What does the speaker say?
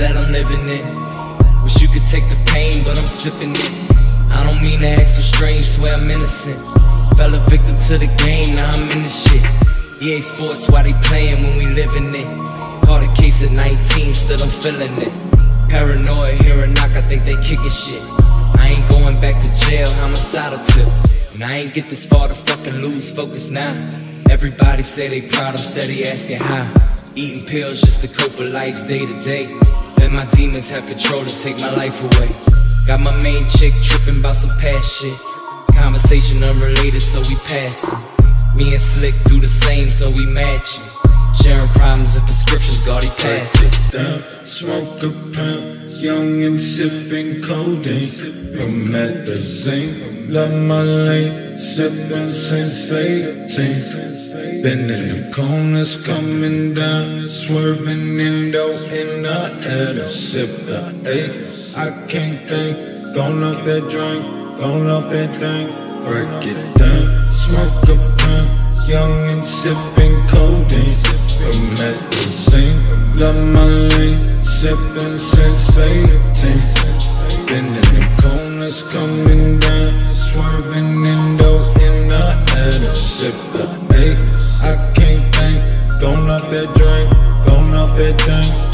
that I'm living in. Wish you could take the pain, but I'm sipping it. I don't mean to act so strange, swear I'm innocent. Fell a victim to the game, now I'm in the shit. EA Sports, why they playing when we living it? Caught a case at 19, still I'm feeling it. Paranoid, hear a knock, I think they kicking shit. I ain't going back to jail, homicidal tip. And I ain't get this far to fucking lose focus now. Everybody say they proud, I'm steady asking how. Eating pills just to cope with life's day to day. Let my demons have control to take my life away. Got my main chick tripping about some past shit. Conversation unrelated, so we passing. Me and Slick do the same, so we matching. Sharing problems and prescriptions, Gaudy pass it. Down, smoke a pound, young and sipping codeine. Promethazine, love my lane, sipping since 18. Been in the corners, coming down, swerving in the air to sip the eight. I can't think, gone off that drink, gone off that thing, break it down, smoke a pound, Young and sipping codeine. I'm. Love my lane. Sipping since 18. Been in the corners coming down. Swerving in those in the air. Sip eight. I can't think. Gone off that drink. Gone off that drink.